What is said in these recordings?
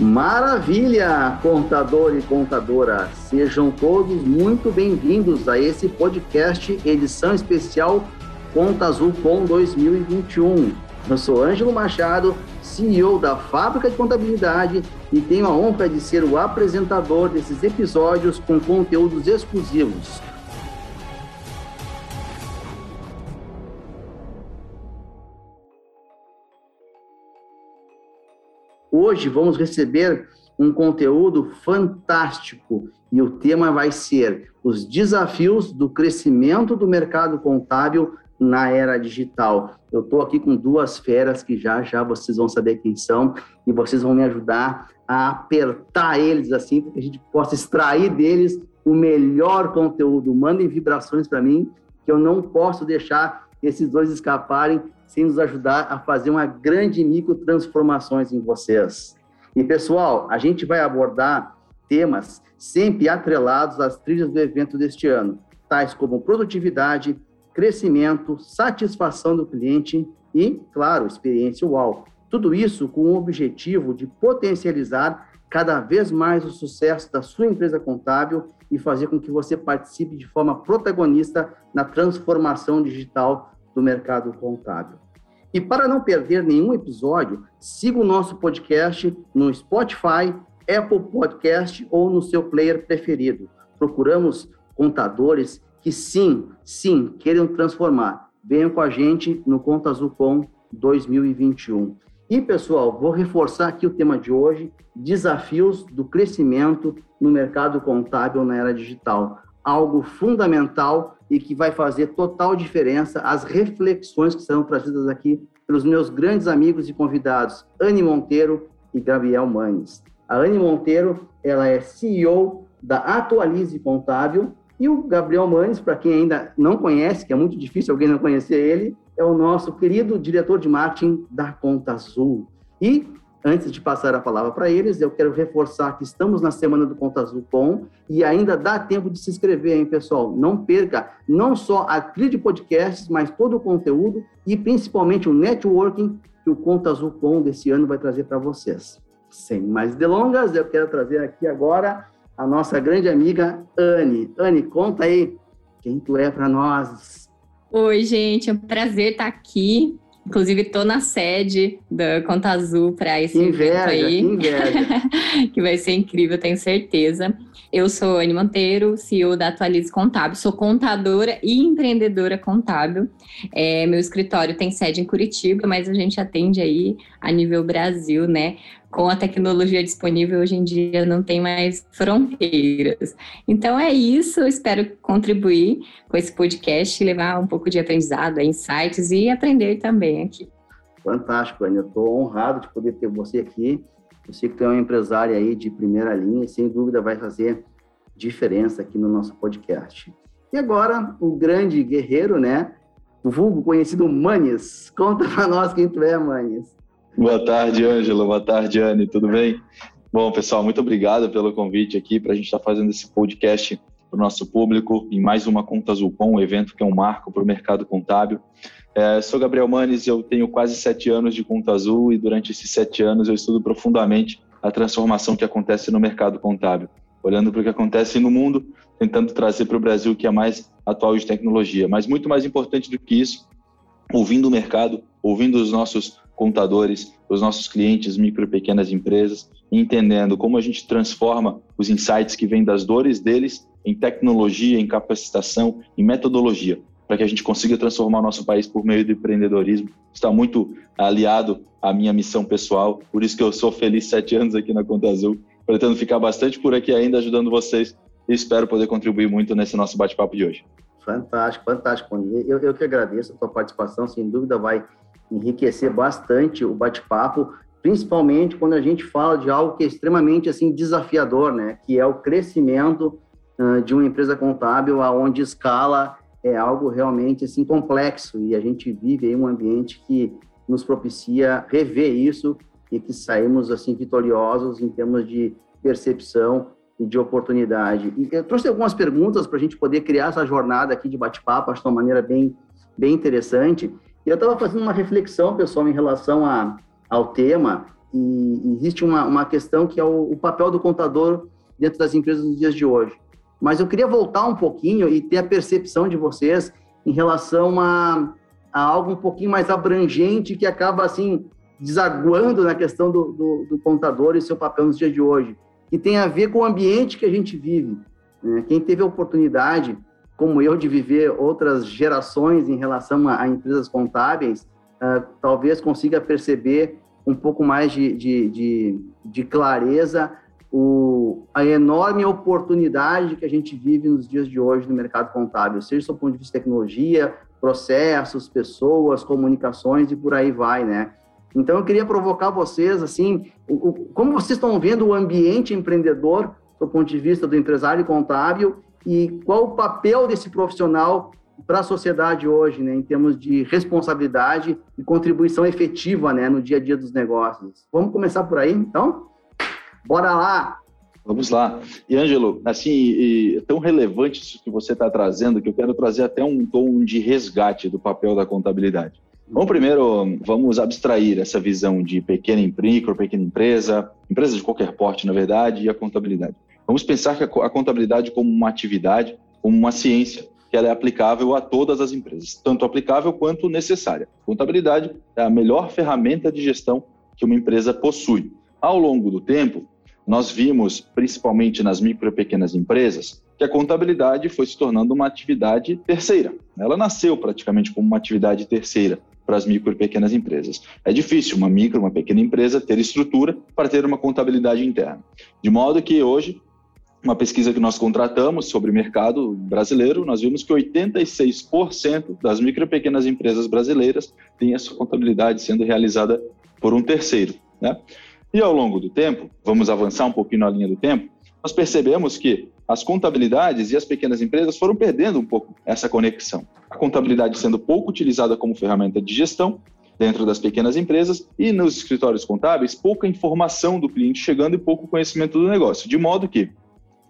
Maravilha, contador e contadora! Sejam todos muito bem-vindos a esse podcast edição especial Conta Azul com 2021. Eu sou Ângelo Machado, CEO da Fábrica de Contabilidade e tenho a honra de ser o apresentador desses episódios com conteúdos exclusivos. Hoje vamos receber um conteúdo fantástico e o tema vai ser os desafios do crescimento do mercado contábil na era digital. Eu estou aqui com duas feras que já já vocês vão saber quem são e vocês vão me ajudar a apertar eles assim para que a gente possa extrair deles o melhor conteúdo. Mandem vibrações para mim que eu não posso deixar esses dois escaparem sem nos ajudar a fazer uma grande micro transformações em vocês. E pessoal, a gente vai abordar temas sempre atrelados às trilhas do evento deste ano, tais como produtividade, crescimento, satisfação do cliente e, claro, experiência UAU. Tudo isso com o objetivo de potencializar cada vez mais o sucesso da sua empresa contábil e fazer com que você participe de forma protagonista na transformação digital do mercado contábil. E para não perder nenhum episódio, siga o nosso podcast no Spotify, Apple Podcast ou no seu player preferido. Procuramos contadores que sim, sim, queiram transformar. Venham com a gente no Conta Azul Com 2021. E, pessoal, vou reforçar aqui o tema de hoje: desafios do crescimento no mercado contábil na era digital. Algo fundamental e que vai fazer total diferença as reflexões que serão trazidas aqui pelos meus grandes amigos e convidados, Anne Monteiro e Gabriel Manes. A Anne Monteiro, ela é CEO da Atualize Contábil e o Gabriel Manes, para quem ainda não conhece, que é muito difícil alguém não conhecer ele, é o nosso querido diretor de marketing da Conta Azul. E Antes de passar a palavra para eles, eu quero reforçar que estamos na semana do Conta Azul Com e ainda dá tempo de se inscrever, hein, pessoal? Não perca não só a trilha de podcasts, mas todo o conteúdo e principalmente o networking que o Conta Azul Com desse ano vai trazer para vocês. Sem mais delongas, eu quero trazer aqui agora a nossa grande amiga Anne. Anne, conta aí quem tu é para nós. Oi, gente, é um prazer estar aqui Inclusive, estou na sede da Conta Azul para esse inveja, evento aí. Inveja. que vai ser incrível, tenho certeza. Eu sou Anne Monteiro, CEO da Atualize Contábil, sou contadora e empreendedora contábil. É, meu escritório tem sede em Curitiba, mas a gente atende aí a nível Brasil, né? Com a tecnologia disponível hoje em dia não tem mais fronteiras. Então é isso, espero contribuir com esse podcast, levar um pouco de aprendizado, insights e aprender também aqui. Fantástico, Anne. Eu estou honrado de poder ter você aqui eu sei que é uma empresária aí de primeira linha sem dúvida vai fazer diferença aqui no nosso podcast. E agora, o grande guerreiro, né? O vulgo conhecido Manes. Conta para nós quem tu é, Manes. Boa tarde, Ângelo. Boa tarde, Anne. Tudo bem? Bom, pessoal, muito obrigado pelo convite aqui para a gente estar tá fazendo esse podcast para o nosso público em mais uma Conta Azul Com, um evento que é um marco para o mercado contábil. É, sou Gabriel Manes, eu tenho quase sete anos de Conta Azul e durante esses sete anos eu estudo profundamente a transformação que acontece no mercado contábil, olhando para o que acontece no mundo, tentando trazer para o Brasil o que é mais atual de tecnologia. Mas muito mais importante do que isso, ouvindo o mercado, ouvindo os nossos contadores, os nossos clientes, micro e pequenas empresas, entendendo como a gente transforma os insights que vêm das dores deles em tecnologia, em capacitação, em metodologia para que a gente consiga transformar o nosso país por meio do empreendedorismo. Está muito aliado à minha missão pessoal, por isso que eu sou feliz sete anos aqui na Conta Azul. Pretendo ficar bastante por aqui ainda ajudando vocês e espero poder contribuir muito nesse nosso bate-papo de hoje. Fantástico, fantástico. Eu, eu que agradeço a tua participação, sem dúvida vai enriquecer bastante o bate-papo, principalmente quando a gente fala de algo que é extremamente assim desafiador, né? Que é o crescimento uh, de uma empresa contábil aonde escala é algo realmente assim complexo e a gente vive em um ambiente que nos propicia rever isso e que saímos assim vitoriosos em termos de percepção e de oportunidade. E eu trouxe algumas perguntas para a gente poder criar essa jornada aqui de bate-papo, acho uma maneira bem, bem interessante. Eu estava fazendo uma reflexão, pessoal, em relação a, ao tema, e existe uma, uma questão que é o, o, papel do contador dentro das empresas nos dias de hoje. Mas eu queria voltar um pouquinho e ter a percepção de vocês em relação a, a algo um pouquinho mais abrangente que acaba assim desaguando na questão do, do, do, contador e seu papel nos dias de hoje, que tem a ver com o ambiente que a gente vive. Né? Quem teve a oportunidade, como eu, de viver outras gerações em relação a, a empresas contábeis, uh, talvez consiga perceber um pouco mais de, de, de, de clareza o, a enorme oportunidade que a gente vive nos dias de hoje no mercado contábil, seja do ponto de vista de tecnologia, processos, pessoas, comunicações e por aí vai, né? Então eu queria provocar vocês, assim, o, o, como vocês estão vendo o ambiente empreendedor do ponto de vista do empresário contábil e qual o papel desse profissional para a sociedade hoje, né, em termos de responsabilidade e contribuição efetiva, né, no dia a dia dos negócios. Vamos começar por aí, então? Bora lá! Vamos lá. E, Ângelo, assim, é tão relevante isso que você está trazendo que eu quero trazer até um tom de resgate do papel da contabilidade. Vamos primeiro, vamos abstrair essa visão de pequena micro, pequena empresa, empresa de qualquer porte, na verdade, e a contabilidade. Vamos pensar que a contabilidade como uma atividade, como uma ciência, que ela é aplicável a todas as empresas, tanto aplicável quanto necessária. Contabilidade é a melhor ferramenta de gestão que uma empresa possui. Ao longo do tempo, nós vimos, principalmente nas micro e pequenas empresas, que a contabilidade foi se tornando uma atividade terceira. Ela nasceu praticamente como uma atividade terceira para as micro e pequenas empresas. É difícil uma micro, uma pequena empresa ter estrutura para ter uma contabilidade interna. De modo que hoje uma pesquisa que nós contratamos sobre mercado brasileiro, nós vimos que 86% das micro e pequenas empresas brasileiras têm a sua contabilidade sendo realizada por um terceiro. Né? E ao longo do tempo, vamos avançar um pouquinho na linha do tempo, nós percebemos que as contabilidades e as pequenas empresas foram perdendo um pouco essa conexão. A contabilidade sendo pouco utilizada como ferramenta de gestão dentro das pequenas empresas e nos escritórios contábeis, pouca informação do cliente chegando e pouco conhecimento do negócio. De modo que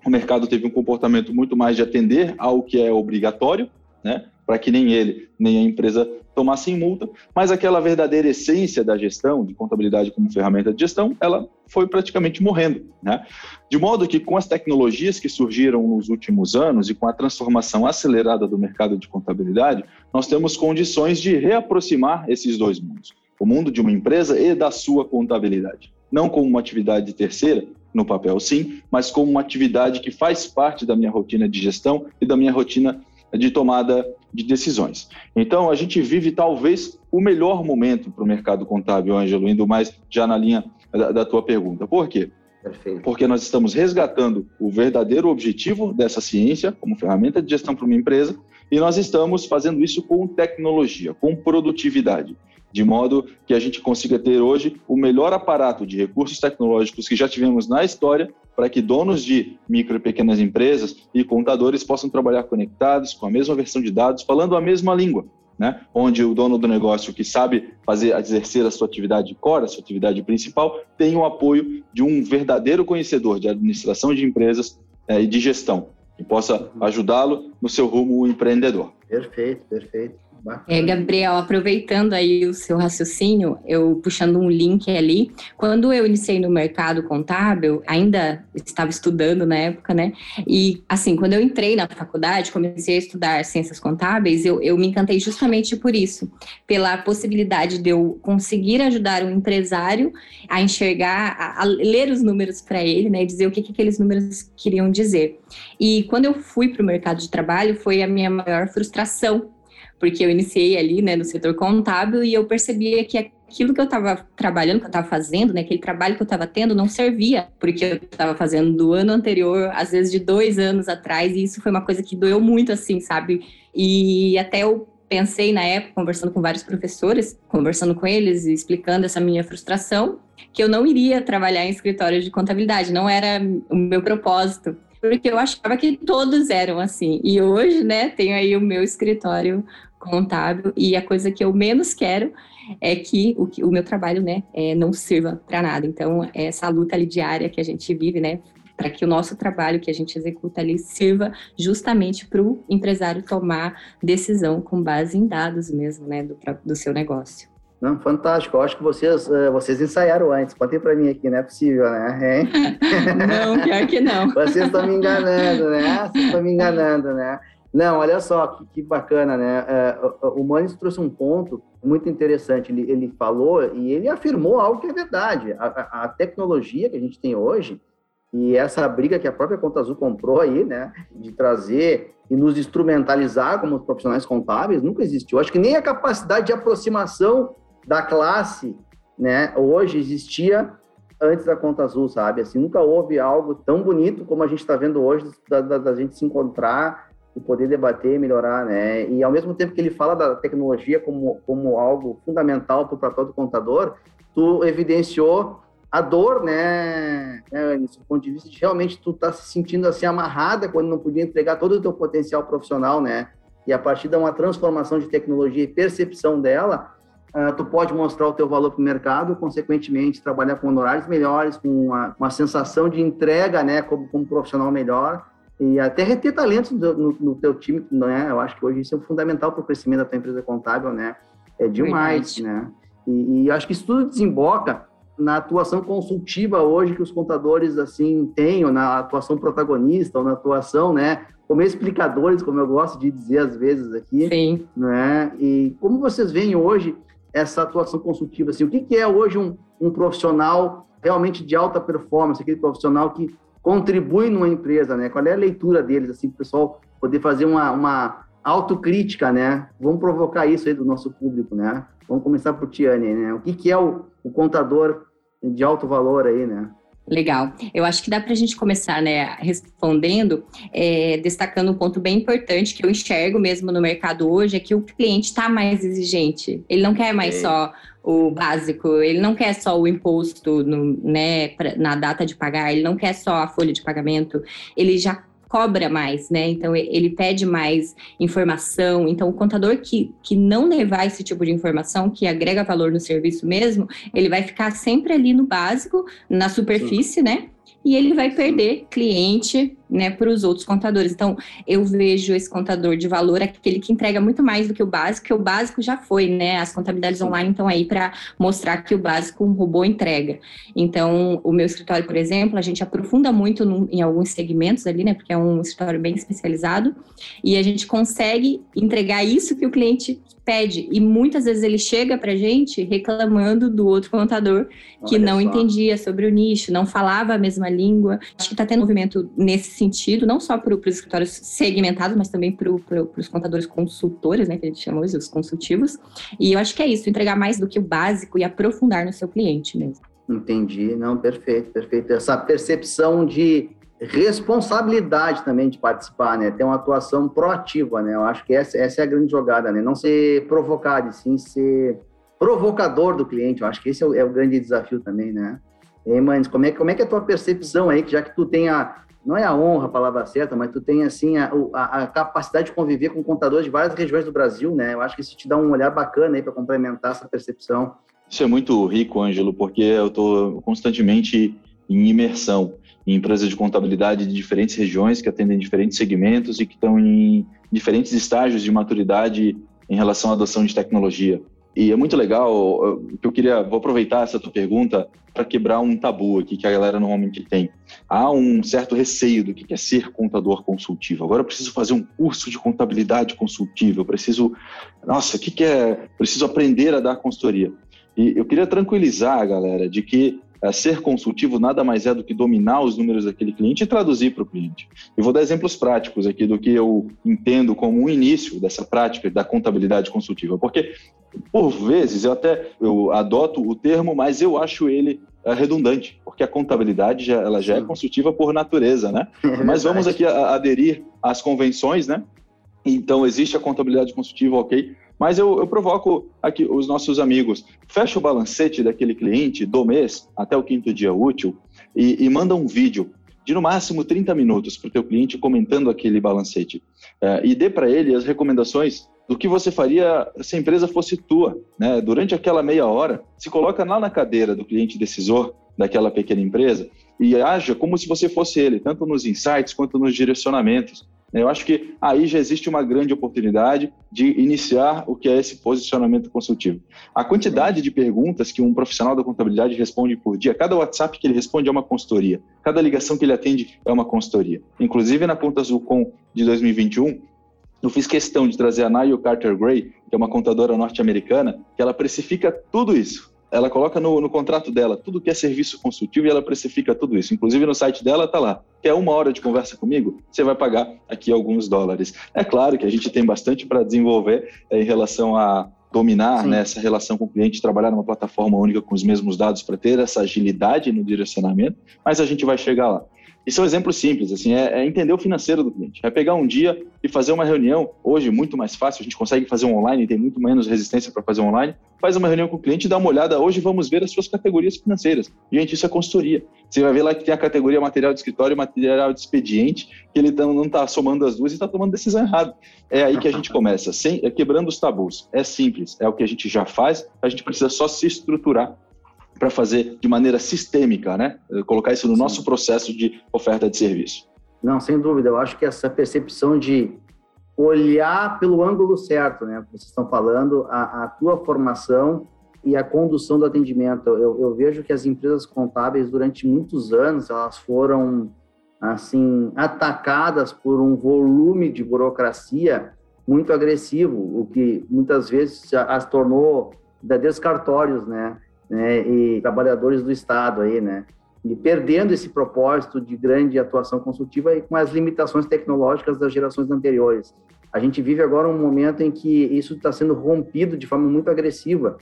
o mercado teve um comportamento muito mais de atender ao que é obrigatório, né, para que nem ele, nem a empresa tomassem multa, mas aquela verdadeira essência da gestão, de contabilidade como ferramenta de gestão, ela foi praticamente morrendo. Né? De modo que, com as tecnologias que surgiram nos últimos anos e com a transformação acelerada do mercado de contabilidade, nós temos condições de reaproximar esses dois mundos: o mundo de uma empresa e da sua contabilidade. Não como uma atividade terceira, no papel sim, mas como uma atividade que faz parte da minha rotina de gestão e da minha rotina de tomada de decisões. Então, a gente vive talvez o melhor momento para o mercado contábil, Ângelo, indo mais já na linha da, da tua pergunta. Por quê? Perfeito. Porque nós estamos resgatando o verdadeiro objetivo dessa ciência como ferramenta de gestão para uma empresa e nós estamos fazendo isso com tecnologia, com produtividade de modo que a gente consiga ter hoje o melhor aparato de recursos tecnológicos que já tivemos na história para que donos de micro e pequenas empresas e contadores possam trabalhar conectados com a mesma versão de dados, falando a mesma língua, né? Onde o dono do negócio que sabe fazer exercer a sua atividade core, a sua atividade principal, tem o apoio de um verdadeiro conhecedor de administração de empresas é, e de gestão, que possa ajudá-lo no seu rumo empreendedor. Perfeito, perfeito. É, Gabriel, aproveitando aí o seu raciocínio, eu puxando um link ali, quando eu iniciei no mercado contábil, ainda estava estudando na época, né? E assim, quando eu entrei na faculdade, comecei a estudar ciências contábeis, eu, eu me encantei justamente por isso, pela possibilidade de eu conseguir ajudar um empresário a enxergar, a, a ler os números para ele, né? E dizer o que, que aqueles números queriam dizer. E quando eu fui para o mercado de trabalho, foi a minha maior frustração porque eu iniciei ali, né, no setor contábil e eu percebia que aquilo que eu estava trabalhando, que eu estava fazendo, né, aquele trabalho que eu estava tendo não servia, porque eu estava fazendo do ano anterior, às vezes de dois anos atrás, e isso foi uma coisa que doeu muito, assim, sabe? E até eu pensei na época, conversando com vários professores, conversando com eles e explicando essa minha frustração, que eu não iria trabalhar em escritório de contabilidade, não era o meu propósito porque eu achava que todos eram assim. E hoje, né, tenho aí o meu escritório contábil e a coisa que eu menos quero é que o, o meu trabalho, né, é, não sirva para nada. Então, é essa luta ali diária que a gente vive, né, para que o nosso trabalho que a gente executa ali sirva justamente para o empresário tomar decisão com base em dados mesmo, né, do, do seu negócio. Não, fantástico. Eu acho que vocês, uh, vocês ensaiaram antes. Contem para mim aqui, não é possível, né? não, pior que não. vocês estão me enganando, né? Vocês estão me enganando, né? Não, olha só que, que bacana, né? Uh, o Manis trouxe um ponto muito interessante. Ele, ele falou e ele afirmou algo que é verdade. A, a, a, tecnologia que a gente tem hoje e essa briga que a própria Conta Azul comprou aí, né? De trazer e nos instrumentalizar como profissionais contábeis nunca existiu. Acho que nem a capacidade de aproximação da classe, né, hoje existia antes da conta azul, sabe? Assim, nunca houve algo tão bonito como a gente está vendo hoje, da, da, da, gente se encontrar e poder debater, melhorar, né? E ao mesmo tempo que ele fala da tecnologia como, como algo fundamental para o papel do contador, tu evidenciou a dor, né, né do ponto de vista de realmente tu tá se sentindo assim amarrada quando não podia entregar todo o teu potencial profissional, né? E a partir de uma transformação de tecnologia e percepção dela, uh, tu pode mostrar o teu valor para o mercado, consequentemente trabalhar com honorários melhores, com uma, uma sensação de entrega, né, como, como profissional melhor e até reter talentos no, no, no, teu time, né? Eu acho que hoje isso é fundamental para o crescimento da tua empresa contábil, né? É demais, Verdade. né? E, e acho que isso tudo desemboca na atuação consultiva hoje que os contadores assim têm, ou na atuação protagonista, ou na atuação, né, como explicadores, como eu gosto de dizer às vezes aqui, Sim. né? E como vocês veem hoje essa atuação consultiva? Assim, o que, que é hoje um, um profissional realmente de alta performance, aquele profissional que contribui numa empresa, né? Qual é a leitura deles, assim, para o pessoal poder fazer uma, uma autocrítica, né? Vamos provocar isso aí do nosso público, né? Vamos começar por Tiane, né? O que, que é o, o contador de alto valor aí, né? Legal. Eu acho que dá para a gente começar, né, respondendo, é, destacando um ponto bem importante que eu enxergo mesmo no mercado hoje, é que o cliente está mais exigente. Ele não quer mais é. só o básico, ele não quer só o imposto no, né, pra, na data de pagar, ele não quer só a folha de pagamento, ele já cobra mais, né? Então ele pede mais informação. Então o contador que, que não levar esse tipo de informação, que agrega valor no serviço mesmo, ele vai ficar sempre ali no básico, na superfície, Sim. né? e ele vai perder cliente né, para os outros contadores. Então, eu vejo esse contador de valor aquele que entrega muito mais do que o básico, que o básico já foi, né? As contabilidades online estão aí para mostrar que o básico um robô entrega. Então, o meu escritório, por exemplo, a gente aprofunda muito em alguns segmentos ali, né? Porque é um escritório bem especializado, e a gente consegue entregar isso que o cliente pede. E muitas vezes ele chega para a gente reclamando do outro contador que Olha não só. entendia sobre o nicho, não falava a mesma língua. Acho que está tendo movimento nesse sentido, não só para os escritórios segmentados, mas também para os contadores consultores, né, que a gente chama hoje, os consultivos. E eu acho que é isso, entregar mais do que o básico e aprofundar no seu cliente mesmo. Entendi, não, perfeito, perfeito. Essa percepção de responsabilidade também de participar, né? Ter uma atuação proativa, né? Eu acho que essa, essa é a grande jogada, né? Não ser provocado, e sim ser provocador do cliente. Eu acho que esse é o, é o grande desafio também, né? E Manes, como é, como é que é a tua percepção aí, que já que tu tem a, não é a honra a palavra certa, mas tu tem, assim, a, a, a capacidade de conviver com contadores de várias regiões do Brasil, né? Eu acho que isso te dá um olhar bacana aí para complementar essa percepção. Isso é muito rico, Ângelo, porque eu estou constantemente em imersão em empresas de contabilidade de diferentes regiões que atendem diferentes segmentos e que estão em diferentes estágios de maturidade em relação à adoção de tecnologia. E é muito legal, que eu queria, vou aproveitar essa tua pergunta para quebrar um tabu aqui que a galera normalmente tem. Há um certo receio do que é ser contador consultivo. Agora eu preciso fazer um curso de contabilidade consultiva, eu preciso, nossa, o que é, preciso aprender a dar consultoria. E eu queria tranquilizar a galera de que é, ser consultivo nada mais é do que dominar os números daquele cliente e traduzir para o cliente. Eu vou dar exemplos práticos aqui do que eu entendo como um início dessa prática da contabilidade consultiva, porque por vezes eu até eu adoto o termo, mas eu acho ele é, redundante, porque a contabilidade já, ela já é consultiva por natureza, né? É mas vamos aqui a, aderir às convenções, né? Então existe a contabilidade consultiva, ok? Mas eu, eu, provoco aqui os nossos amigos. Fecha o balancete daquele cliente do mês até o quinto dia útil e, e manda um vídeo de no máximo 30 minutos para o teu cliente comentando aquele balancete. É, e dê para ele as recomendações do que você faria se a empresa fosse tua. Né? Durante aquela meia hora, se coloca lá na cadeira do cliente decisor daquela pequena empresa e haja como se você fosse ele, tanto nos insights quanto nos direcionamentos. Eu acho que aí já existe uma grande oportunidade de iniciar o que é esse posicionamento consultivo. A quantidade de perguntas que um profissional da contabilidade responde por dia, cada WhatsApp que ele responde é uma consultoria, cada ligação que ele atende é uma consultoria. Inclusive na Conta Zulcom de 2021, eu fiz questão de trazer a Niall Carter Gray, que é uma contadora norte-americana, que ela precifica tudo isso ela coloca no, no, contrato dela tudo que é serviço consultivo e ela precifica tudo isso. Inclusive no site dela está lá. Quer uma hora de conversa comigo? Você vai pagar aqui alguns dólares. É claro que a gente tem bastante para desenvolver é, em relação a dominar né, essa relação com o cliente, trabalhar numa plataforma única com os mesmos dados para ter essa agilidade no direcionamento, mas a gente vai chegar lá. Isso é um exemplo simples, assim, é, é, entender o financeiro do cliente. É pegar um dia e fazer uma reunião, hoje muito mais fácil, a gente consegue fazer online, tem muito menos resistência para fazer online. Faz uma reunião com o cliente e dá uma olhada, hoje vamos ver as suas categorias financeiras. Gente, isso é consultoria. Você vai ver lá que tem a categoria material de escritório e material de expediente, que ele não está somando as duas e está tomando decisão errada. É aí que a gente começa, sem, é quebrando os tabus. É simples, é o que a gente já faz, a gente precisa só se estruturar para fazer de maneira sistêmica, né? Colocar isso no Sim. nosso processo de oferta de serviço. Não, sem dúvida. Eu acho que essa percepção de olhar pelo ângulo certo, né? Vocês estão falando, a, a tua formação e a condução do atendimento. Eu, eu, vejo que as empresas contábeis, durante muitos anos, elas foram, assim, atacadas por um volume de burocracia muito agressivo, o que muitas vezes as tornou verdadeiros cartórios, né? Né, e trabalhadores do Estado aí, né, e perdendo esse propósito de grande atuação consultiva e com as limitações tecnológicas das gerações anteriores. A gente vive agora um momento em que isso está sendo rompido de forma muito agressiva,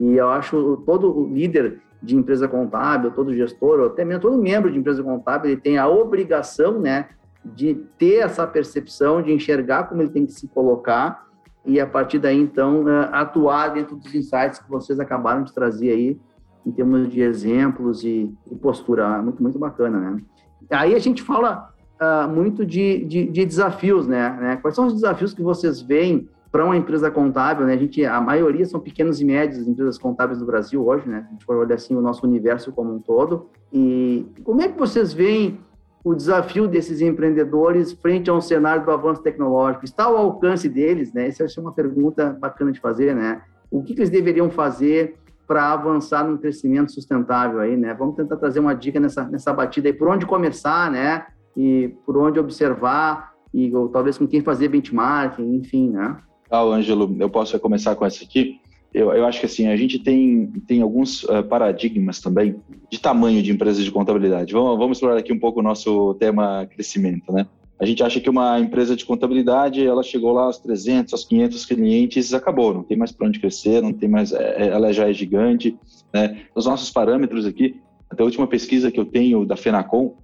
e eu acho todo líder de empresa contábil, todo gestor, ou até mesmo todo membro de empresa contábil, ele tem a obrigação, né, de ter essa percepção, de enxergar como ele tem que se colocar e a partir daí, então, é, atuar dentro dos insights que vocês acabaram de trazer aí, em termos de exemplos e, e postura. Muito, muito bacana, né? Aí a gente fala uh, muito de, de, de, desafios, né? né? Quais são os desafios que vocês veem para uma empresa contábil, né? A gente, a maioria são pequenas e médias empresas contábeis do Brasil hoje, né? A gente for olhar assim o nosso universo como um todo. E como é que vocês veem o desafio desses empreendedores frente a um cenário do avanço tecnológico? Está ao alcance deles, né? Essa é uma pergunta bacana de fazer, né? O que, que eles deveriam fazer para avançar num crescimento sustentável aí, né? Vamos tentar trazer uma dica nessa, nessa batida aí, por onde começar, né? E por onde observar, e ou talvez com quem fazer benchmarking, enfim, né? Ah, Ângelo, eu posso começar com essa aqui? Eu, eu acho que assim, a gente tem, tem alguns uh, paradigmas também de tamanho de empresas de contabilidade. Vamos, vamos explorar aqui um pouco o nosso tema crescimento, né? A gente acha que uma empresa de contabilidade, ela chegou lá aos 300, aos 500 clientes, acabou, não tem mais para onde crescer, não tem mais, é, é, ela já é gigante, né? Os nossos parâmetros aqui, até a última pesquisa que eu tenho da Fenacom,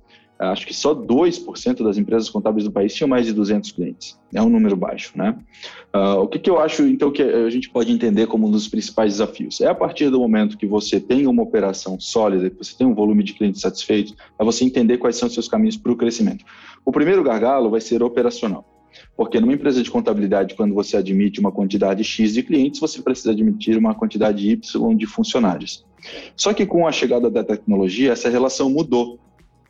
acho que só 2% das empresas contábeis do país tinham mais de 200 clientes. É um número baixo, né? Uh, o que, que eu acho, então, que a gente pode entender como um dos principais desafios? É a partir do momento que você tem uma operação sólida, que você tem um volume de clientes satisfeitos, é você entender quais são os seus caminhos para o crescimento. O primeiro gargalo vai ser operacional. Porque numa empresa de contabilidade, quando você admite uma quantidade X de clientes, você precisa admitir uma quantidade Y de funcionários. Só que com a chegada da tecnologia, essa relação mudou.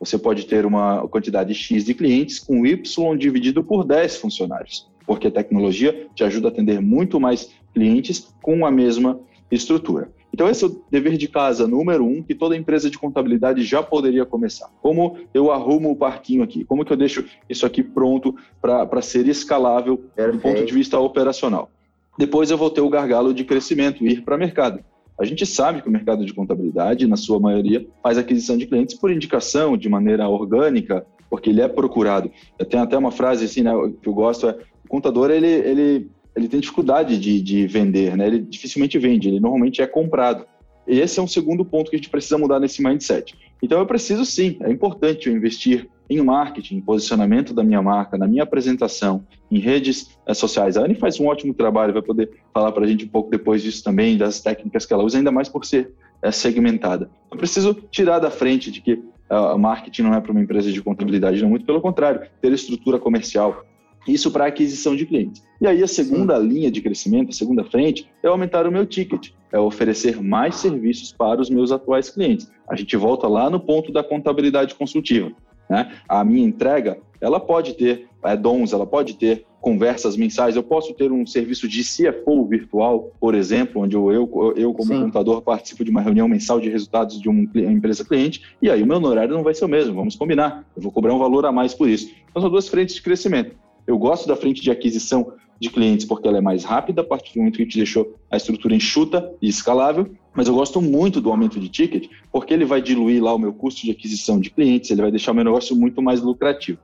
Você pode ter uma quantidade X de clientes com Y dividido por 10 funcionários, porque a tecnologia te ajuda a atender muito mais clientes com a mesma estrutura. Então, esse é o dever de casa número um que toda empresa de contabilidade já poderia começar. Como eu arrumo o parquinho aqui? Como que eu deixo isso aqui pronto para ser escalável do ponto de vista operacional? Depois eu vou ter o gargalo de crescimento, ir para mercado. A gente sabe que o mercado de contabilidade, na sua maioria, faz aquisição de clientes por indicação, de maneira orgânica, porque ele é procurado. Eu tenho até uma frase assim, né, que eu gosto, é, o contador, ele, ele, ele tem dificuldade de, de vender, né? Ele dificilmente vende, ele normalmente é comprado. E esse é um segundo ponto que a gente precisa mudar nesse mindset. Então eu preciso sim, é importante eu investir em marketing, em posicionamento da minha marca, na minha apresentação, em redes eh, sociais. A Anne faz um ótimo trabalho, vai poder falar para a gente um pouco depois disso também, das técnicas que ela usa, ainda mais por ser é, segmentada. Eu preciso tirar da frente de que uh, marketing não é para uma empresa de contabilidade, não, muito pelo contrário, ter estrutura comercial, isso para aquisição de clientes. E aí a segunda Sim. linha de crescimento, a segunda frente, é aumentar o meu ticket, é oferecer mais serviços para os meus atuais clientes. A gente volta lá no ponto da contabilidade consultiva. Né? A minha entrega, ela pode ter add-ons, ela pode ter conversas mensais. Eu posso ter um serviço de CFO virtual, por exemplo, onde eu, eu, eu como Sim. contador, participo de uma reunião mensal de resultados de uma empresa cliente, e aí o meu honorário não vai ser o mesmo, vamos combinar. Eu vou cobrar um valor a mais por isso. Então, são duas frentes de crescimento. Eu gosto da frente de aquisição de clientes porque ela é mais rápida, a partir do momento que a gente deixou a estrutura enxuta e escalável, mas eu gosto muito do aumento de ticket porque ele vai diluir lá o meu custo de aquisição de clientes, ele vai deixar o meu negócio muito mais lucrativo.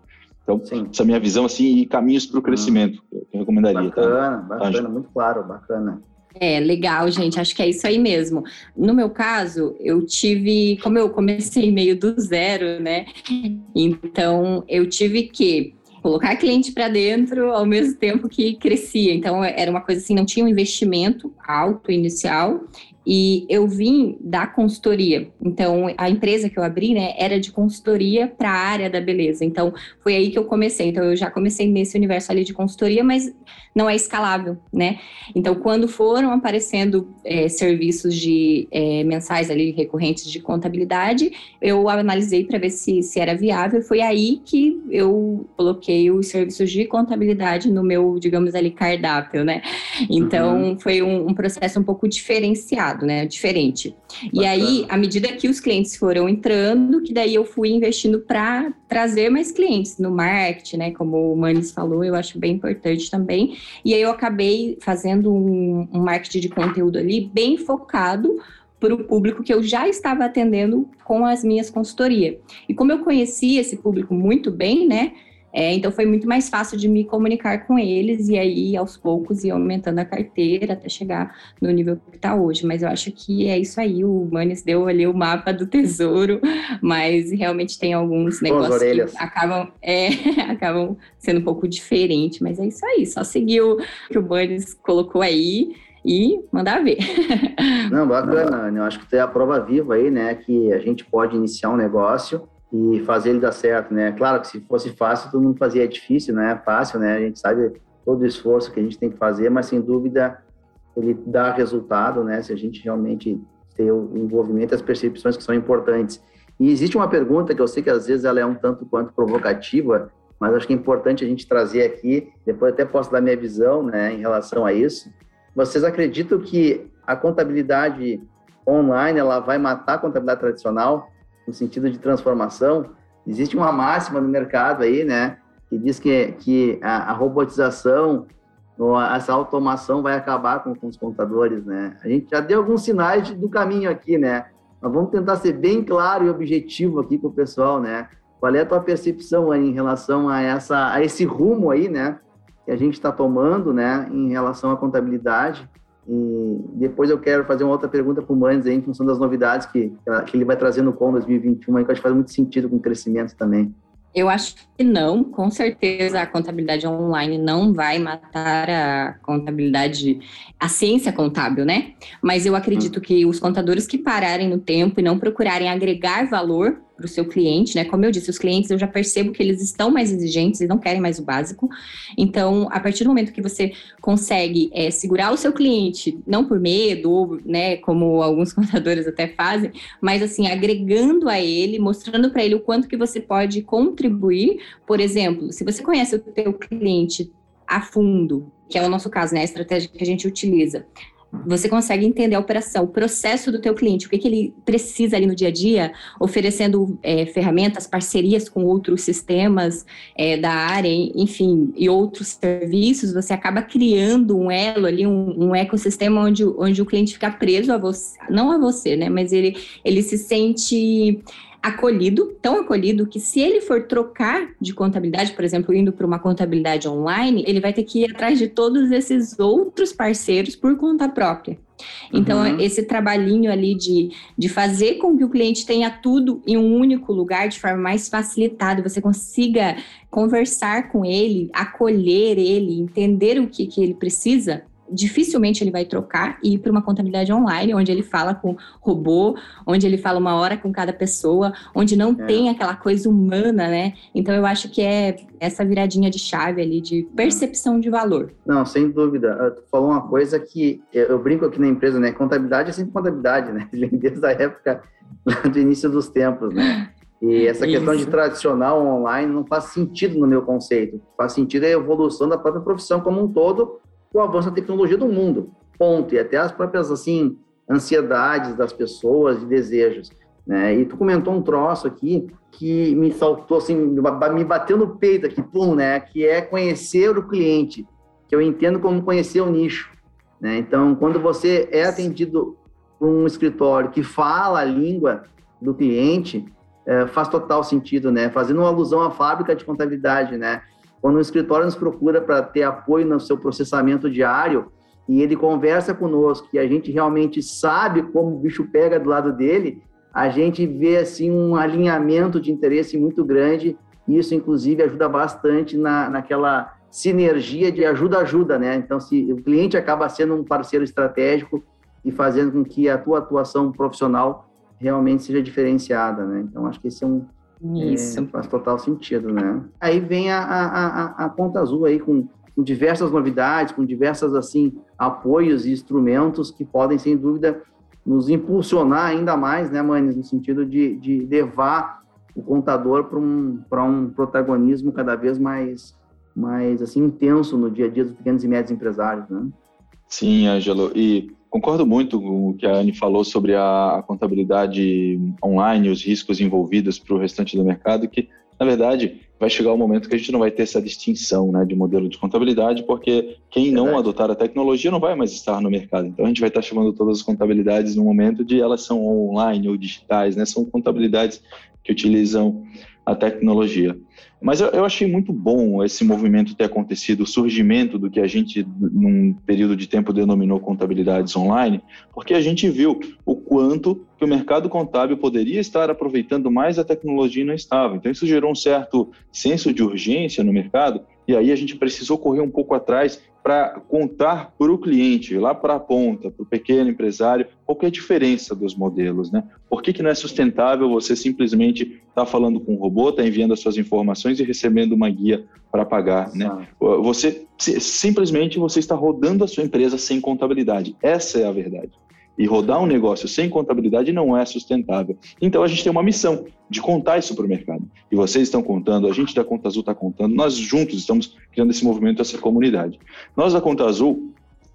Então, Sim. essa é a minha visão, assim, e caminhos para o crescimento, hum. eu recomendaria. Tá? Bacana, tá? bacana, muito claro, bacana. É, legal, gente. Acho que é isso aí mesmo. No meu caso, eu tive, como eu comecei meio do zero, né? Então, eu tive que colocar cliente para dentro ao mesmo tempo que crescia. Então, era uma coisa assim, não tinha um investimento alto inicial e eu vim da consultoria. Então, a empresa que eu abri, né, era de consultoria para a área da beleza. Então, foi aí que eu comecei. Então, eu já comecei nesse universo ali de consultoria, mas não é escalável, né? Então, quando foram aparecendo é, serviços de é, mensais ali recorrentes de contabilidade, eu analisei para ver se, se era viável. Foi aí que eu coloquei os serviços de contabilidade no meu, digamos ali, cardápio, né? Então, uhum. foi um, um processo um pouco diferenciado né? Diferente. Bacana. E aí, à medida que os clientes foram entrando, que daí eu fui investindo para trazer mais clientes no marketing, né? Como o Manis falou, eu acho bem importante também. E aí eu acabei fazendo um, um marketing de conteúdo ali bem focado para o público que eu já estava atendendo com as minhas consultorias. E como eu conhecia esse público muito bem, né? É, então foi muito mais fácil de me comunicar com eles e aí aos poucos ir aumentando a carteira até chegar no nível que está hoje. Mas eu acho que é isso aí. O Manes deu ali o mapa do tesouro, mas realmente tem alguns negócios que acabam, é, acabam sendo um pouco diferentes. Mas é isso aí. Só seguir o que o Manes colocou aí e mandar ver. Não, bacana, Eu acho que tem a prova viva aí, né? Que a gente pode iniciar um negócio e fazer ele dar certo, né? Claro que se fosse fácil, todo mundo fazia, é difícil, não é fácil, né? A gente sabe todo o esforço que a gente tem que fazer, mas sem dúvida ele dá resultado, né? Se a gente realmente ter o envolvimento, as percepções que são importantes. E existe uma pergunta que eu sei que às vezes ela é um tanto quanto provocativa, mas acho que é importante a gente trazer aqui, depois até posso dar minha visão, né, em relação a isso. Vocês acreditam que a contabilidade online ela vai matar a contabilidade tradicional? No sentido de transformação, existe uma máxima no mercado aí, né, que diz que, que a, a robotização ou essa automação vai acabar com, com, os contadores, né? A gente já deu alguns sinais de, do caminho aqui, né? Mas vamos tentar ser bem claro e objetivo aqui com o pessoal, né? Qual é a tua percepção aí em relação a essa a esse rumo aí, né? Que a gente está tomando, né? Em relação à contabilidade e depois eu quero fazer uma outra pergunta para o Manes em função das novidades que, que ele vai trazer no COM 2021, aí, que eu acho que faz muito sentido com o crescimento também. Eu acho que não, com certeza a contabilidade online não vai matar a contabilidade, a ciência contábil, né? Mas eu acredito hum. que os contadores que pararem no tempo e não procurarem agregar valor para o seu cliente, né? Como eu disse, os clientes eu já percebo que eles estão mais exigentes e não querem mais o básico. Então, a partir do momento que você consegue é, segurar o seu cliente, não por medo, ou, né, como alguns contadores até fazem, mas assim, agregando a ele, mostrando para ele o quanto que você pode contribuir. Por exemplo, se você conhece o teu cliente a fundo, que é o nosso caso, né? A estratégia que a gente utiliza você consegue entender a operação, o processo do teu cliente, o que, que ele precisa ali no dia a dia, oferecendo é, ferramentas, parcerias com outros sistemas é, da área, enfim, e outros serviços, você acaba criando um elo ali, um, um, ecossistema onde, onde o cliente fica preso a você, não a você, né, mas ele, ele se sente acolhido, tão acolhido que se ele for trocar de contabilidade, por exemplo, indo para uma contabilidade online, ele vai ter que ir atrás de todos esses outros parceiros por conta própria. Então, uhum. esse trabalhinho ali de, de fazer com que o cliente tenha tudo em um único lugar de forma mais facilitada, você consiga conversar com ele, acolher ele, entender o que, que ele precisa, dificilmente ele vai trocar e ir para uma contabilidade online, onde ele fala com robô, onde ele fala uma hora com cada pessoa, onde não é. tem aquela coisa humana, né? Então eu acho que é essa viradinha de chave ali de percepção de valor. Não, sem dúvida. Ah, tu falou uma coisa que eu brinco aqui na empresa, né? Contabilidade é sempre contabilidade, né? Desde a época do início dos tempos, né? E essa Isso. questão de tradicional online não faz sentido no meu conceito. Faz sentido a evolução da própria profissão como um todo, o avanço da tecnologia do mundo. Ponto. E até as próprias, assim, ansiedades das pessoas e desejos. Né? E tu comentou um troço aqui que me saltou, assim, me bateu no peito aqui, pum, né? Que é conhecer o cliente, que eu entendo como conhecer o nicho. Né? Então, quando você é atendido por um escritório que fala a língua do cliente, é, faz total sentido, né? Fazendo uma alusão à fábrica de contabilidade, né? Quando um escritório nos procura para ter apoio no seu processamento diário e ele conversa conosco e a gente realmente sabe como o bicho pega do lado dele, a gente vê assim um alinhamento de interesse muito grande isso inclusive ajuda bastante na, naquela sinergia de ajuda-ajuda, né? Então, se o cliente acaba sendo um parceiro estratégico e fazendo com que a tua atuação profissional realmente seja diferenciada, né? Então, acho que esse é um isso. É, faz total sentido, né? Aí vem a, a, a, a Ponta Azul aí com, com diversas novidades, com diversas, assim, apoios e instrumentos que podem, sem dúvida, nos impulsionar ainda mais, né, Manes, no sentido de, de levar o contador para um, um protagonismo cada vez mais, mais assim, intenso no dia a dia dos pequenos e médios empresários, né? Sim, Ângelo. E Concordo muito com o que a Anne falou sobre a, contabilidade online, os riscos envolvidos para o restante do mercado, que, na verdade, vai chegar o um momento que a gente não vai ter essa distinção né, de modelo de contabilidade, porque quem não adotar a tecnologia não vai mais estar no mercado. Então, a gente vai estar chamando todas as contabilidades no momento de elas são online ou digitais, né, são contabilidades que utilizam a tecnologia. Mas eu, eu, achei muito bom esse movimento ter acontecido, o surgimento do que a gente, num período de tempo, denominou contabilidades online, porque a gente viu o quanto que o mercado contábil poderia estar aproveitando mais a tecnologia e não estava. Então, isso gerou um certo senso de urgência no mercado, e aí a gente precisou correr um pouco atrás para contar para o cliente, lá para a ponta, para o pequeno empresário, qual é a diferença dos modelos, né? Por que, que não é sustentável você simplesmente estar tá falando com um robô, estar tá enviando as suas informações e recebendo uma guia para pagar, né? Você simplesmente você está rodando a sua empresa sem contabilidade. Essa é a verdade. E rodar um negócio sem contabilidade não é sustentável. Então a gente tem uma missão de contar isso para o mercado. E vocês estão contando, a gente da Conta Azul está contando, nós juntos estamos criando esse movimento, essa comunidade. Nós da Conta Azul,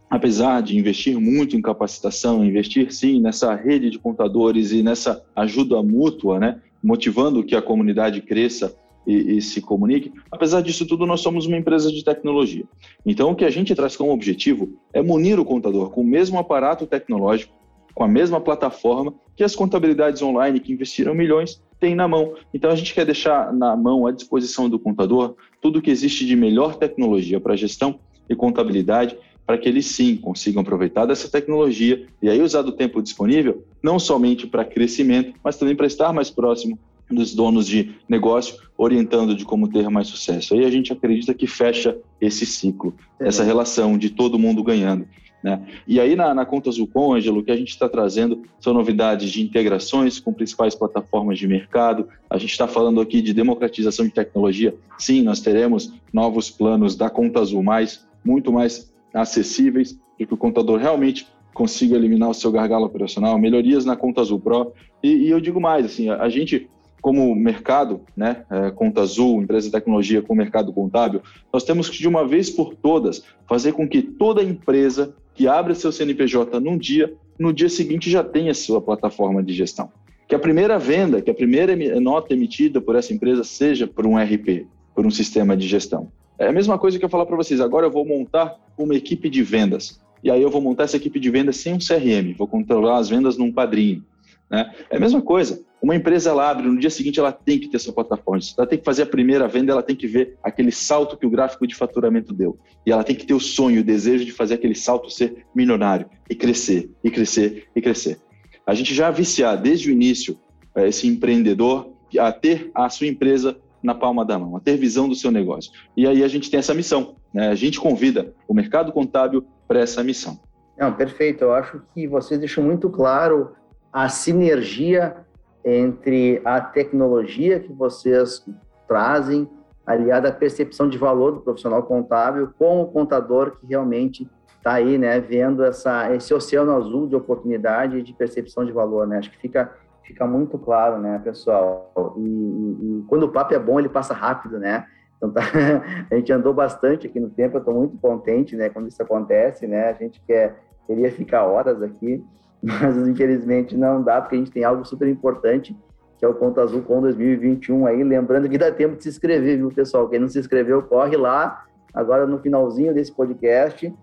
apesar de investir muito em capacitação, investir sim nessa rede de contadores e nessa ajuda mútua, né, motivando que a comunidade cresça e, e, se comunique. Apesar disso tudo, nós somos uma empresa de tecnologia. Então, o que a gente traz como objetivo é munir o contador com o mesmo aparato tecnológico, com a mesma plataforma que as contabilidades online que investiram milhões têm na mão. Então, a gente quer deixar na mão, à disposição do contador, tudo que existe de melhor tecnologia para gestão e contabilidade, para que eles sim consigam aproveitar dessa tecnologia e aí usar do tempo disponível, não somente para crescimento, mas também para estar mais próximo dos donos de negócio, orientando de como ter mais sucesso. Aí a gente acredita que fecha esse ciclo, é. essa relação de todo mundo ganhando. Né? E aí na, na Conta Zulcon, Ângelo, o que a gente está trazendo são novidades de integrações com principais plataformas de mercado. A gente está falando aqui de democratização de tecnologia. Sim, nós teremos novos planos da Conta Azul mais, muito mais acessíveis, para que o contador realmente consiga eliminar o seu gargalo operacional, melhorias na Conta Azul Pro. E, e eu digo mais, assim, a, a gente como mercado, né, é, Conta Azul, empresa de tecnologia com mercado contábil, nós temos que, de uma vez por todas, fazer com que toda empresa que abra seu CNPJ num dia, no dia seguinte já tenha sua plataforma de gestão. Que a primeira venda, que a primeira nota emitida por essa empresa seja por um RP, por um sistema de gestão. É a mesma coisa que eu falar para vocês, agora eu vou montar uma equipe de vendas. E aí eu vou montar essa equipe de vendas sem um CRM, vou controlar as vendas num padrinho. Né? É a mesma coisa. Uma empresa ela abre, no dia seguinte ela tem que ter sua plataforma. Ela tem que fazer a primeira venda, ela tem que ver aquele salto que o gráfico de faturamento deu. E ela tem que ter o sonho, o desejo de fazer aquele salto ser milionário e crescer, e crescer, e crescer. A gente já viciar desde o início eh, esse empreendedor a ter a sua empresa na palma da mão, a ter visão do seu negócio. E aí a gente tem essa missão. Né? A gente convida o mercado contábil para essa missão. Não, perfeito. Eu acho que você deixou muito claro a sinergia entre a tecnologia que vocês trazem, aliada à percepção de valor do profissional contábil, com o contador que realmente está aí, né, vendo essa, esse oceano azul de oportunidade e de percepção de valor, né? Acho que fica fica muito claro, né, pessoal? E, e, e quando o papo é bom, ele passa rápido, né? Então, tá, a gente andou bastante aqui no tempo, eu estou muito contente, né, quando isso acontece, né? A gente quer, queria ficar horas aqui, mas infelizmente não dá, porque a gente tem algo super importante, que é o Conta Azul com 2021 aí, lembrando que dá tempo de se inscrever, viu, pessoal? Quem não se inscreveu, corre lá, agora no finalzinho desse podcast,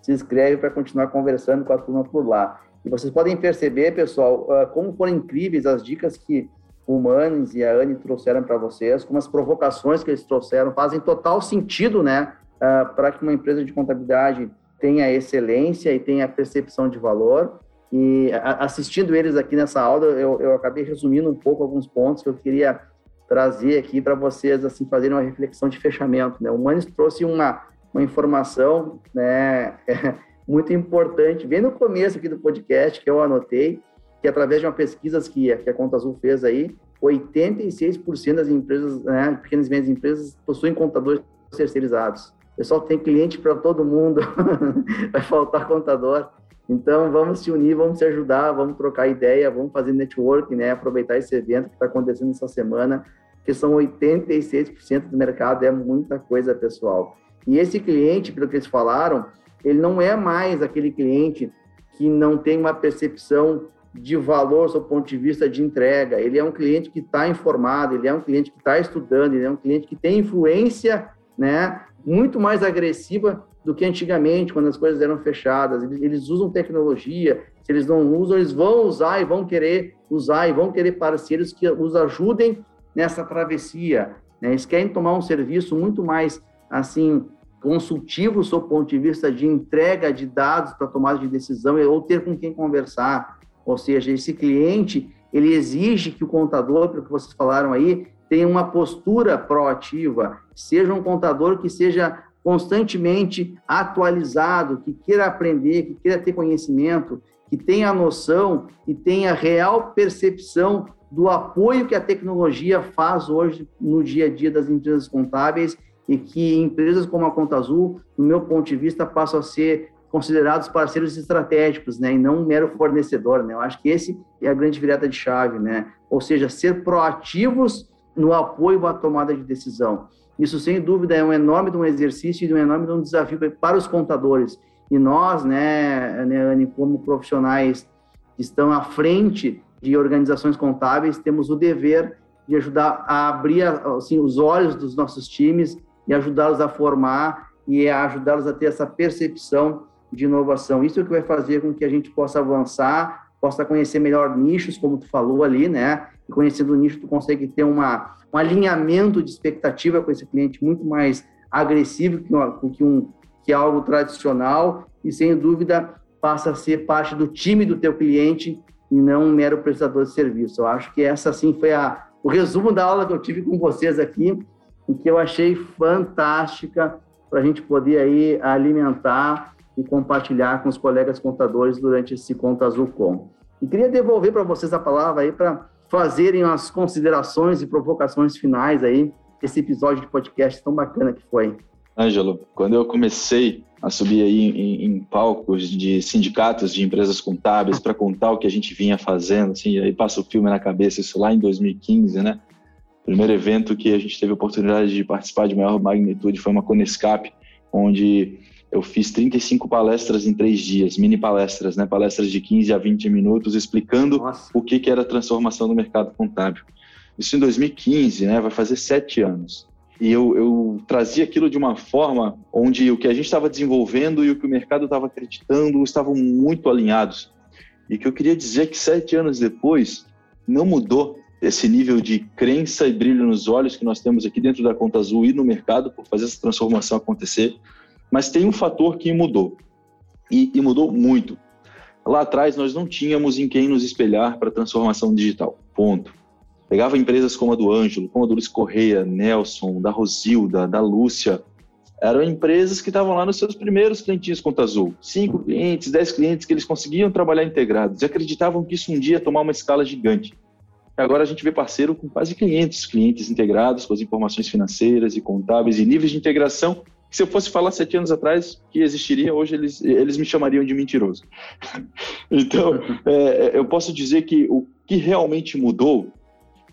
se inscreve para continuar conversando com a turma por lá. E vocês podem perceber, pessoal, ah, como foram incríveis as dicas que o Manes e a Anne trouxeram para vocês, como as provocações que eles trouxeram fazem total sentido, né, uh, para que uma empresa de contabilidade tenha excelência e tenha percepção de valor. E assistindo eles aqui nessa aula, eu, eu acabei resumindo um pouco alguns pontos que eu queria trazer aqui para vocês assim fazerem uma reflexão de fechamento. Né? O Manes trouxe uma, uma informação né, muito importante, bem no começo aqui do podcast, que eu anotei, que através de uma pesquisa que, que a Conta Azul fez aí, 86% das empresas, né, pequenas e médias empresas, possuem contadores terceirizados. Pessoal tem cliente para todo mundo, vai faltar contador. Então, vamos se unir, vamos se ajudar, vamos trocar ideia, vamos fazer network, né? Aproveitar esse evento que está acontecendo essa semana, que são 86% do mercado, é muita coisa, pessoal. E esse cliente, pelo que eles falaram, ele não é mais aquele cliente que não tem uma percepção de valor do ponto de vista de entrega. Ele é um cliente que está informado, ele é um cliente que está estudando, ele é um cliente que tem influência, né, muito mais agressiva do que antigamente, quando as coisas eram fechadas. Eles, eles usam tecnologia, se eles não usam, eles vão usar e vão querer usar e vão querer parceiros que os ajudem nessa travessia. Né? Eles querem tomar um serviço muito mais, assim, consultivo do ponto de vista de entrega de dados para tomada de decisão ou ter com quem conversar. Ou seja, esse cliente, ele exige que o contador, pelo que vocês falaram aí, tenha uma postura proativa, seja um contador que seja constantemente atualizado, que queira aprender, que queira ter conhecimento, que tenha noção e tenha real percepção do apoio que a tecnologia faz hoje no dia a dia das empresas contábeis e que empresas como a Conta Azul, no meu ponto de vista, passam a ser considerados parceiros estratégicos, né, e não um mero fornecedor, né? Eu acho que esse é a grande virada de chave, né? Ou seja, ser proativos no apoio à tomada de decisão. Isso, sem dúvida, é um enorme um exercício e um enorme um desafio para os contadores. E nós, né, né Anne, como profissionais que estão à frente de organizações contábeis, temos o dever de ajudar a abrir assim, os olhos dos nossos times e ajudá-los a formar e ajudá-los a ter essa percepção de inovação. Isso é o que vai fazer com que a gente possa avançar, possa conhecer melhor nichos, como tu falou ali, né? E conhecendo o nicho, tu consegue ter uma, um alinhamento de expectativa com esse cliente muito mais agressivo que, que, um, que algo tradicional e, sem dúvida, passa a ser parte do time do teu cliente e não um mero prestador de serviço. Eu acho que essa, sim, foi a, o resumo da aula que eu tive com vocês aqui, e que eu achei fantástica para a gente poder aí alimentar e compartilhar com os colegas contadores durante esse Conta Azul Com. E queria devolver para vocês a palavra aí para fazerem as considerações e provocações finais aí desse episódio de podcast tão bacana que foi. Ângelo, quando eu comecei a subir aí em, em palcos de sindicatos de empresas contábeis para contar o que a gente vinha fazendo, assim, aí passa o filme na cabeça, isso lá em 2015, né? primeiro evento que a gente teve a oportunidade de participar de maior magnitude foi uma Conescap, onde eu fiz 35 palestras em três dias, mini palestras, né? Palestras de 15 a 20 minutos, explicando Nossa. o que, que era a transformação do mercado contábil. Isso em 2015, né? Vai fazer sete anos. E eu, eu trazia aquilo de uma forma onde o que a gente estava desenvolvendo e o que o mercado estava acreditando estavam muito alinhados. E que eu queria dizer que sete anos depois não mudou esse nível de crença e brilho nos olhos que nós temos aqui dentro da Conta Azul e no mercado por fazer essa transformação acontecer. Mas tem um fator que mudou, e, e mudou muito. Lá atrás, nós não tínhamos em quem nos espelhar para a transformação digital, ponto. Pegava empresas como a do Ângelo, como a do Luiz Correia, Nelson, da Rosilda, da Lúcia, eram empresas que estavam lá nos seus primeiros clientinhos Conta Azul. Cinco clientes, dez clientes que eles conseguiam trabalhar integrados e acreditavam que isso um dia ia tomar uma escala gigante. Agora a gente vê parceiro com quase 500 clientes integrados com as informações financeiras e contábeis e níveis de integração se eu fosse falar sete anos atrás que existiria, hoje eles, eles me chamariam de mentiroso. então, é, eu posso dizer que o, que realmente mudou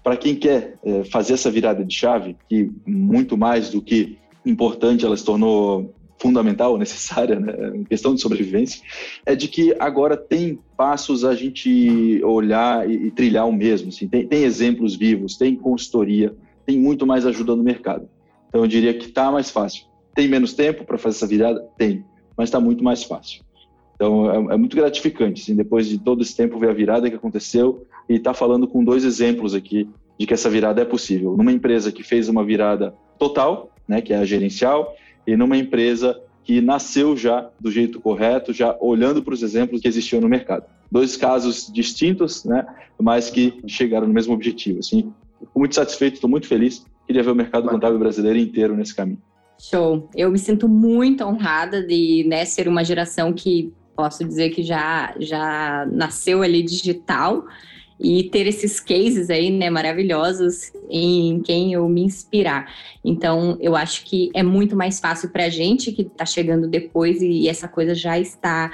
para quem quer é, fazer essa virada de chave, que muito mais do que importante ela se tornou fundamental, necessária, né, questão de sobrevivência, é de que agora tem passos a gente olhar e, e trilhar o mesmo. Assim, tem, tem, exemplos vivos, tem consultoria, tem muito mais ajuda no mercado. Então eu diria que está mais fácil. Tem menos tempo para fazer essa virada? Tem, mas está muito mais fácil. Então é, é, muito gratificante, assim, depois de todo esse tempo ver a virada que aconteceu e estar tá falando com dois exemplos aqui de que essa virada é possível. Numa empresa que fez uma virada total, né, que é a gerencial, e numa empresa que nasceu já do jeito correto, já olhando para os exemplos que existiam no mercado. Dois casos distintos, né, mas que chegaram no mesmo objetivo. Assim, fico muito satisfeito, estou muito feliz. Queria ver o mercado contábil brasileiro inteiro nesse caminho. Show. Eu me sinto muito honrada de né, ser uma geração que posso dizer que já já nasceu ali digital e ter esses cases aí, né, maravilhosos em quem eu me inspirar. Então, eu acho que é muito mais fácil para a gente que está chegando depois e essa coisa já está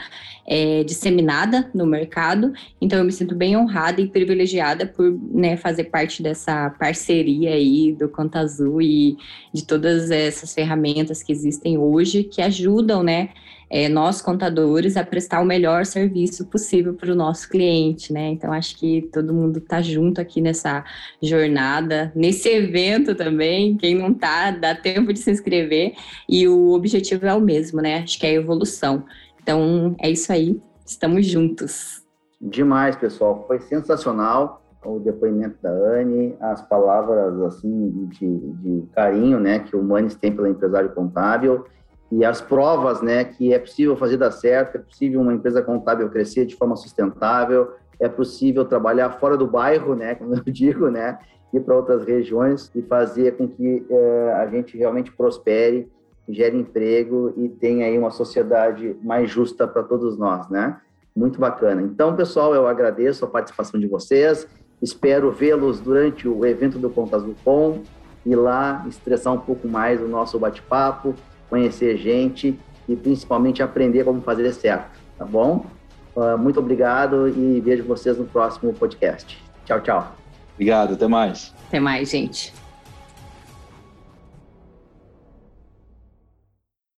é, disseminada no mercado. Então, eu me sinto bem honrada e privilegiada por né, fazer parte dessa parceria aí do Conta Azul e de todas essas ferramentas que existem hoje que ajudam, né, é, nós contadores a prestar o melhor serviço possível para o nosso cliente, né? Então acho que todo mundo está junto aqui nessa jornada, nesse evento também. Quem não está, dá tempo de se inscrever e o objetivo é o mesmo, né? Acho que é a evolução. Então é isso aí, estamos juntos. Demais, pessoal. Foi sensacional o depoimento da Anne, as palavras assim de, de carinho, né, que o Manes tem pelo empresário contábil e as provas, né, que é possível fazer dar certo, é possível uma empresa contábil crescer de forma sustentável, é possível trabalhar fora do bairro, né, como eu digo, né, ir para outras regiões e fazer com que é, a gente realmente prospere, gere emprego e tenha aí uma sociedade mais justa para todos nós, né? Muito bacana. Então, pessoal, eu agradeço a participação de vocês. Espero vê-los durante o evento do Contas do Com e lá estressar um pouco mais o nosso bate-papo conhecer gente e principalmente aprender como fazer certo, tá bom? Uh, muito obrigado e vejo vocês no próximo podcast. Tchau, tchau. Obrigado, até mais. Até mais, gente.